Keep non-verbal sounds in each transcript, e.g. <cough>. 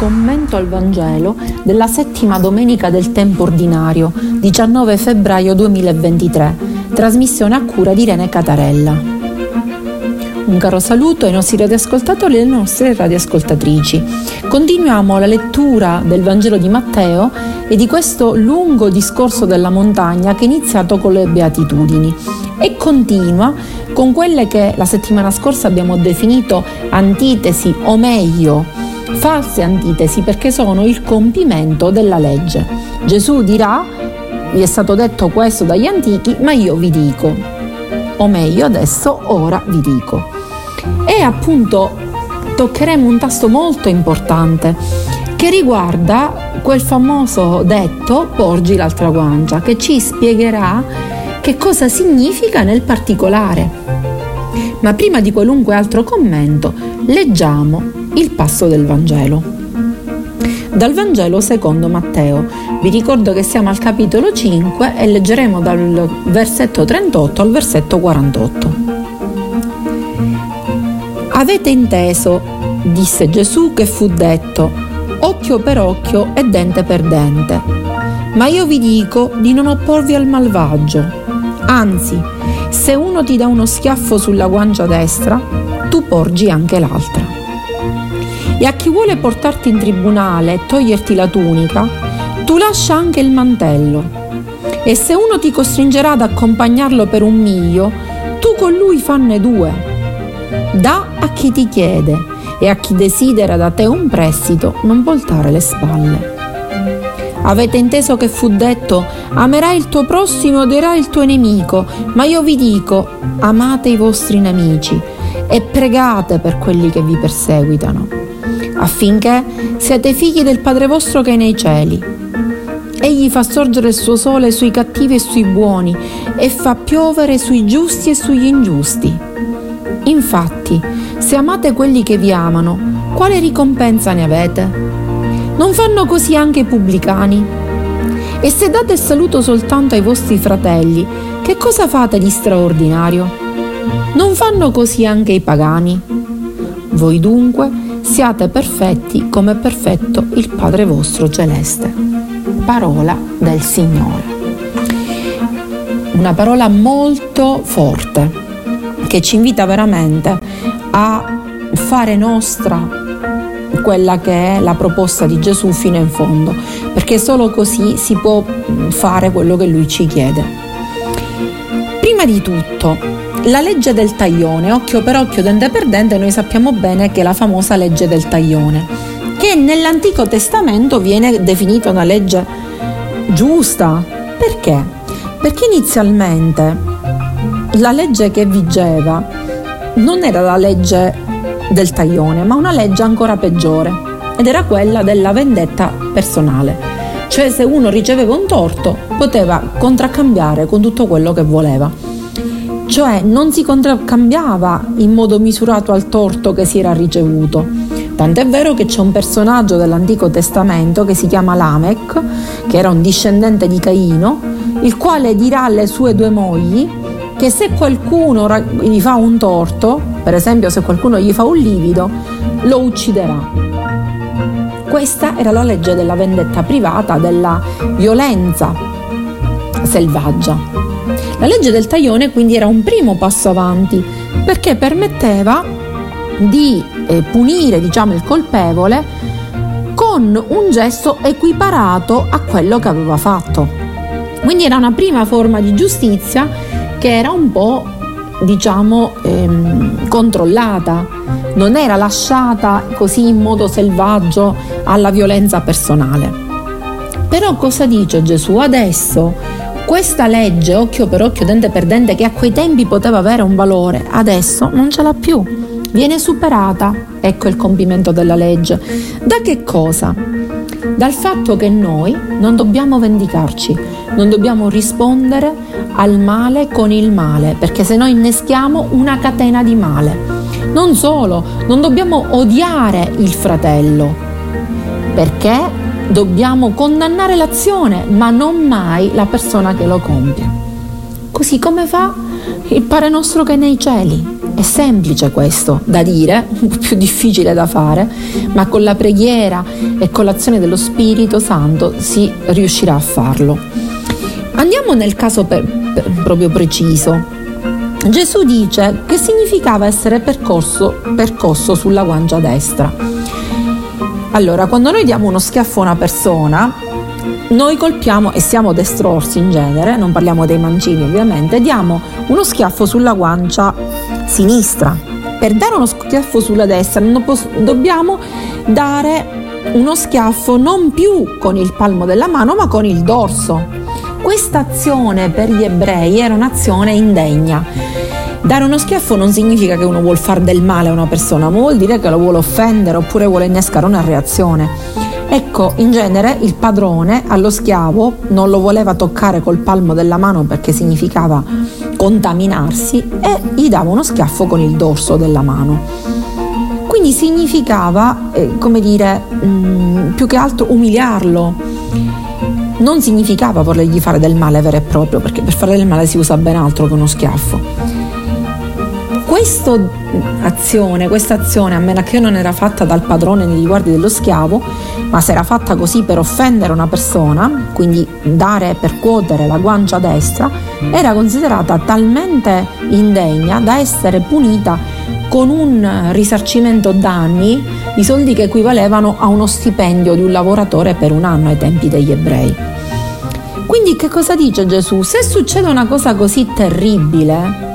commento al Vangelo della settima domenica del tempo ordinario, 19 febbraio 2023, trasmissione a cura di Irene Catarella. Un caro saluto ai nostri radioascoltatori e alle nostre radioascoltatrici. Continuiamo la lettura del Vangelo di Matteo e di questo lungo discorso della montagna che è iniziato con le beatitudini e continua con quelle che la settimana scorsa abbiamo definito antitesi o meglio false antitesi perché sono il compimento della legge. Gesù dirà, vi è stato detto questo dagli antichi, ma io vi dico, o meglio adesso, ora vi dico. E appunto toccheremo un tasto molto importante che riguarda quel famoso detto porgi l'altra guancia che ci spiegherà che cosa significa nel particolare. Ma prima di qualunque altro commento, leggiamo il passo del Vangelo. Dal Vangelo secondo Matteo. Vi ricordo che siamo al capitolo 5 e leggeremo dal versetto 38 al versetto 48. Avete inteso, disse Gesù, che fu detto, occhio per occhio e dente per dente. Ma io vi dico di non opporvi al malvagio. Anzi, se uno ti dà uno schiaffo sulla guancia destra, tu porgi anche l'altra. E a chi vuole portarti in tribunale e toglierti la tunica, tu lascia anche il mantello. E se uno ti costringerà ad accompagnarlo per un miglio, tu con lui fanne due. Da a chi ti chiede e a chi desidera da te un prestito non voltare le spalle. Avete inteso che fu detto amerai il tuo prossimo odierai il tuo nemico, ma io vi dico amate i vostri nemici e pregate per quelli che vi perseguitano, affinché siate figli del Padre vostro che è nei cieli. Egli fa sorgere il suo sole sui cattivi e sui buoni e fa piovere sui giusti e sugli ingiusti. Infatti, se amate quelli che vi amano, quale ricompensa ne avete? Non fanno così anche i pubblicani? E se date il saluto soltanto ai vostri fratelli, che cosa fate di straordinario? Non fanno così anche i pagani? Voi dunque siate perfetti come è perfetto il Padre vostro celeste. Parola del Signore. Una parola molto forte che ci invita veramente a fare nostra quella che è la proposta di Gesù fino in fondo, perché solo così si può fare quello che lui ci chiede. Prima di tutto, la legge del taglione, occhio per occhio, dente per dente, noi sappiamo bene che è la famosa legge del taglione, che nell'Antico Testamento viene definita una legge giusta. Perché? Perché inizialmente la legge che vigeva non era la legge del taglione, ma una legge ancora peggiore ed era quella della vendetta personale. Cioè se uno riceveva un torto poteva contraccambiare con tutto quello che voleva. Cioè non si contraccambiava in modo misurato al torto che si era ricevuto. Tant'è vero che c'è un personaggio dell'Antico Testamento che si chiama Lamech, che era un discendente di Caino, il quale dirà alle sue due mogli che se qualcuno gli fa un torto, per esempio se qualcuno gli fa un livido, lo ucciderà. Questa era la legge della vendetta privata, della violenza selvaggia. La legge del taglione quindi era un primo passo avanti perché permetteva di eh, punire diciamo, il colpevole con un gesto equiparato a quello che aveva fatto. Quindi era una prima forma di giustizia che era un po' diciamo ehm, controllata, non era lasciata così in modo selvaggio alla violenza personale. Però cosa dice Gesù? Adesso questa legge, occhio per occhio, dente per dente, che a quei tempi poteva avere un valore, adesso non ce l'ha più, viene superata. Ecco il compimento della legge. Da che cosa? Dal fatto che noi non dobbiamo vendicarci, non dobbiamo rispondere al male con il male, perché se no inneschiamo una catena di male. Non solo, non dobbiamo odiare il fratello, perché dobbiamo condannare l'azione, ma non mai la persona che lo compie. Così come fa il Padre nostro che è nei cieli. È semplice questo da dire, <laughs> più difficile da fare, ma con la preghiera e con l'azione dello Spirito Santo si riuscirà a farlo. Andiamo nel caso per, per, proprio preciso. Gesù dice che significava essere percorso, percosso sulla guancia destra. Allora, quando noi diamo uno schiaffo a una persona, noi colpiamo, e siamo destrorsi in genere, non parliamo dei mancini ovviamente, diamo uno schiaffo sulla guancia sinistra. Per dare uno schiaffo sulla destra poss- dobbiamo dare uno schiaffo non più con il palmo della mano ma con il dorso. Questa azione per gli ebrei era un'azione indegna. Dare uno schiaffo non significa che uno vuole fare del male a una persona, ma vuol dire che lo vuole offendere oppure vuole innescare una reazione. Ecco, in genere il padrone allo schiavo non lo voleva toccare col palmo della mano perché significava contaminarsi e gli dava uno schiaffo con il dorso della mano. Quindi significava, eh, come dire, mh, mm, più che altro umiliarlo. Non significava volergli fare del male vero e proprio, perché per fare del male si usa ben altro che uno schiaffo questa azione, questa azione, a meno che non era fatta dal padrone nei riguardi dello schiavo, ma se era fatta così per offendere una persona, quindi dare, percuotere la guancia destra, era considerata talmente indegna da essere punita con un risarcimento danni di soldi che equivalevano a uno stipendio di un lavoratore per un anno ai tempi degli ebrei. Quindi che cosa dice Gesù? Se succede una cosa così terribile,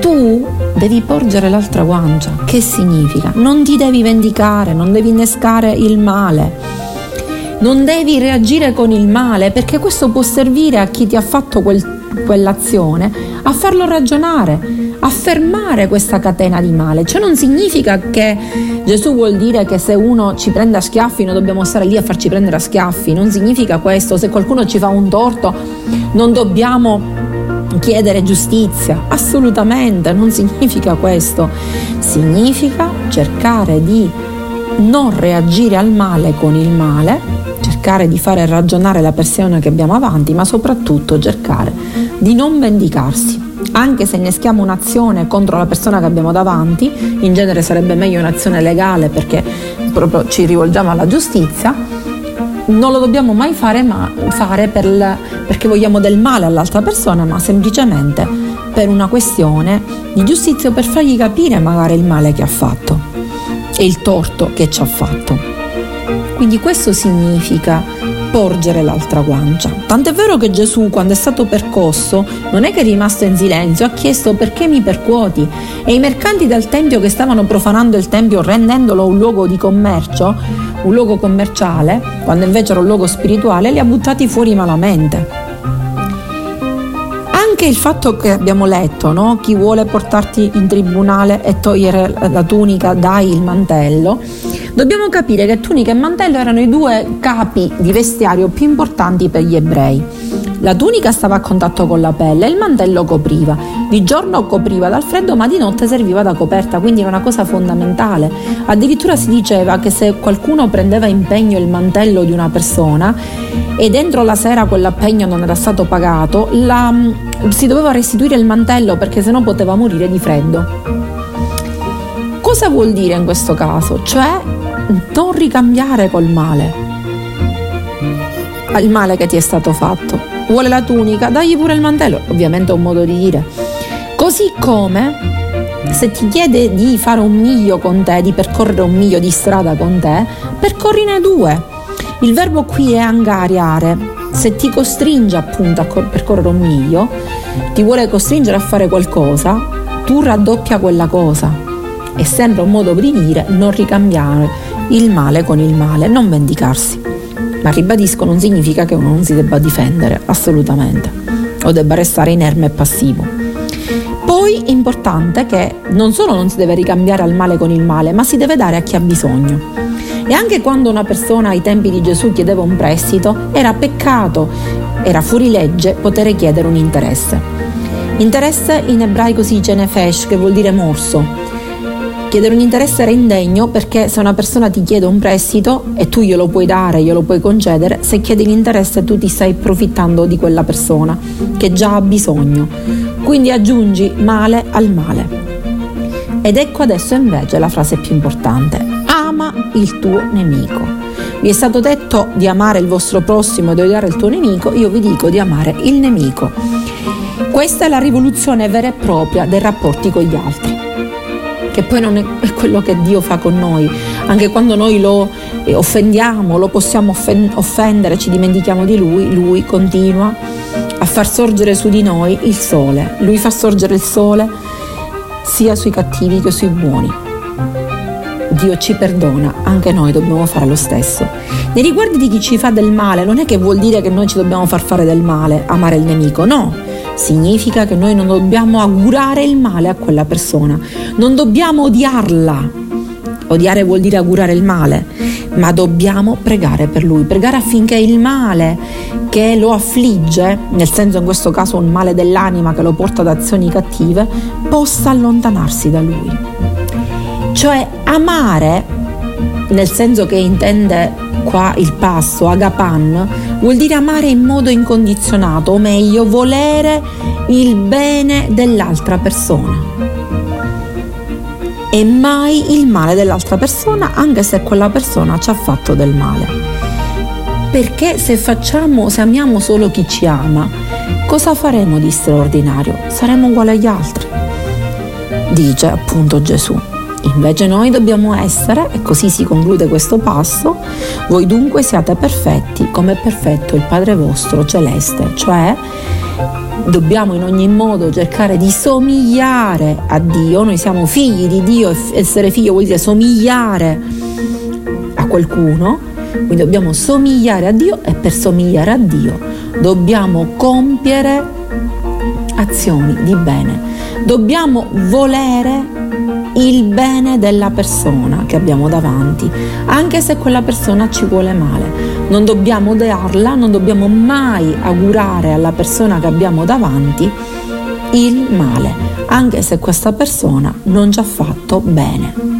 tu devi porgere l'altra guancia. Che significa? Non ti devi vendicare, non devi innescare il male. Non devi reagire con il male perché questo può servire a chi ti ha fatto quel, quell'azione a farlo ragionare, a fermare questa catena di male. Cioè non significa che Gesù vuol dire che se uno ci prende a schiaffi noi dobbiamo stare lì a farci prendere a schiaffi, non significa questo. Se qualcuno ci fa un torto non dobbiamo chiedere giustizia, assolutamente non significa questo, significa cercare di non reagire al male con il male, cercare di fare ragionare la persona che abbiamo avanti, ma soprattutto cercare di non vendicarsi. Anche se inneschiamo un'azione contro la persona che abbiamo davanti, in genere sarebbe meglio un'azione legale perché proprio ci rivolgiamo alla giustizia, non lo dobbiamo mai fare, ma fare per perché vogliamo del male all'altra persona, ma semplicemente per una questione di giustizia per fargli capire magari il male che ha fatto e il torto che ci ha fatto. Quindi questo significa porgere l'altra guancia. Tant'è vero che Gesù, quando è stato percosso, non è che è rimasto in silenzio, ha chiesto perché mi percuoti. E i mercanti del Tempio che stavano profanando il Tempio rendendolo un luogo di commercio, un luogo commerciale, quando invece era un luogo spirituale, li ha buttati fuori malamente. Anche il fatto che abbiamo letto, no? chi vuole portarti in tribunale e togliere la tunica, dai il mantello, dobbiamo capire che tunica e mantello erano i due capi di vestiario più importanti per gli ebrei. La tunica stava a contatto con la pelle e il mantello copriva. Di giorno copriva dal freddo, ma di notte serviva da coperta, quindi era una cosa fondamentale. Addirittura si diceva che se qualcuno prendeva impegno il mantello di una persona e dentro la sera quell'appegno non era stato pagato, la, si doveva restituire il mantello perché sennò poteva morire di freddo. Cosa vuol dire in questo caso? Cioè non ricambiare col male, il male che ti è stato fatto vuole la tunica, dagli pure il mantello, ovviamente è un modo di dire. Così come se ti chiede di fare un miglio con te, di percorrere un miglio di strada con te, percorrine due. Il verbo qui è angariare. Se ti costringe appunto a percorrere un miglio, ti vuole costringere a fare qualcosa, tu raddoppia quella cosa. È sempre un modo di dire non ricambiare il male con il male, non vendicarsi ma ribadisco non significa che uno non si debba difendere, assolutamente, o debba restare inerme e passivo. Poi importante che non solo non si deve ricambiare al male con il male, ma si deve dare a chi ha bisogno. E anche quando una persona ai tempi di Gesù chiedeva un prestito, era peccato, era fuori legge poter chiedere un interesse. Interesse in ebraico si dice nefesh, che vuol dire morso, Chiedere un interesse era indegno perché se una persona ti chiede un prestito e tu glielo puoi dare, glielo puoi concedere, se chiedi l'interesse tu ti stai approfittando di quella persona che già ha bisogno. Quindi aggiungi male al male. Ed ecco adesso invece la frase più importante. Ama il tuo nemico. Vi è stato detto di amare il vostro prossimo e di odiare il tuo nemico, io vi dico di amare il nemico. Questa è la rivoluzione vera e propria dei rapporti con gli altri che poi non è quello che Dio fa con noi. Anche quando noi lo eh, offendiamo, lo possiamo offendere, ci dimentichiamo di Lui, Lui continua a far sorgere su di noi il sole. Lui fa sorgere il sole sia sui cattivi che sui buoni. Dio ci perdona, anche noi dobbiamo fare lo stesso. Nei riguardi di chi ci fa del male, non è che vuol dire che noi ci dobbiamo far fare del male, amare il nemico, no significa che noi non dobbiamo augurare il male a quella persona, non dobbiamo odiarla. Odiare vuol dire augurare il male, ma dobbiamo pregare per lui, pregare affinché il male che lo affligge, nel senso in questo caso un male dell'anima che lo porta ad azioni cattive, possa allontanarsi da lui. Cioè amare, nel senso che intende qua il passo, agapan, vuol dire amare in modo incondizionato, o meglio, volere il bene dell'altra persona e mai il male dell'altra persona, anche se quella persona ci ha fatto del male. Perché se facciamo, se amiamo solo chi ci ama, cosa faremo di straordinario? Saremo uguali agli altri. Dice appunto Gesù. Invece noi dobbiamo essere, e così si conclude questo passo, voi dunque siate perfetti come è perfetto il Padre vostro celeste, cioè dobbiamo in ogni modo cercare di somigliare a Dio, noi siamo figli di Dio, essere figlio vuol dire somigliare a qualcuno, quindi dobbiamo somigliare a Dio e per somigliare a Dio dobbiamo compiere azioni di bene, dobbiamo volere il bene della persona che abbiamo davanti, anche se quella persona ci vuole male. Non dobbiamo odiarla, non dobbiamo mai augurare alla persona che abbiamo davanti il male, anche se questa persona non ci ha fatto bene.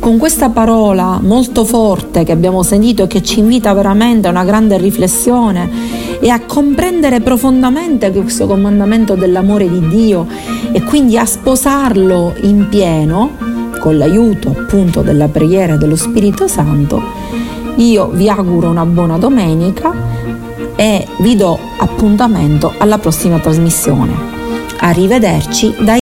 Con questa parola molto forte che abbiamo sentito e che ci invita veramente a una grande riflessione e a comprendere profondamente questo comandamento dell'amore di Dio e quindi a sposarlo in pieno con l'aiuto appunto della preghiera dello Spirito Santo, io vi auguro una buona domenica e vi do appuntamento alla prossima trasmissione. Arrivederci dai